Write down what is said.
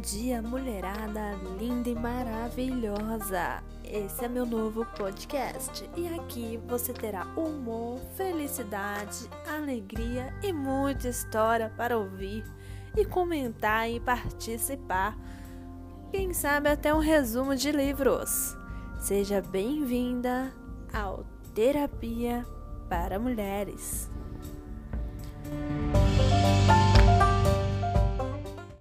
dia, mulherada linda e maravilhosa! Esse é meu novo podcast e aqui você terá humor, felicidade, alegria e muita história para ouvir e comentar e participar. Quem sabe até um resumo de livros. Seja bem-vinda ao Terapia para Mulheres.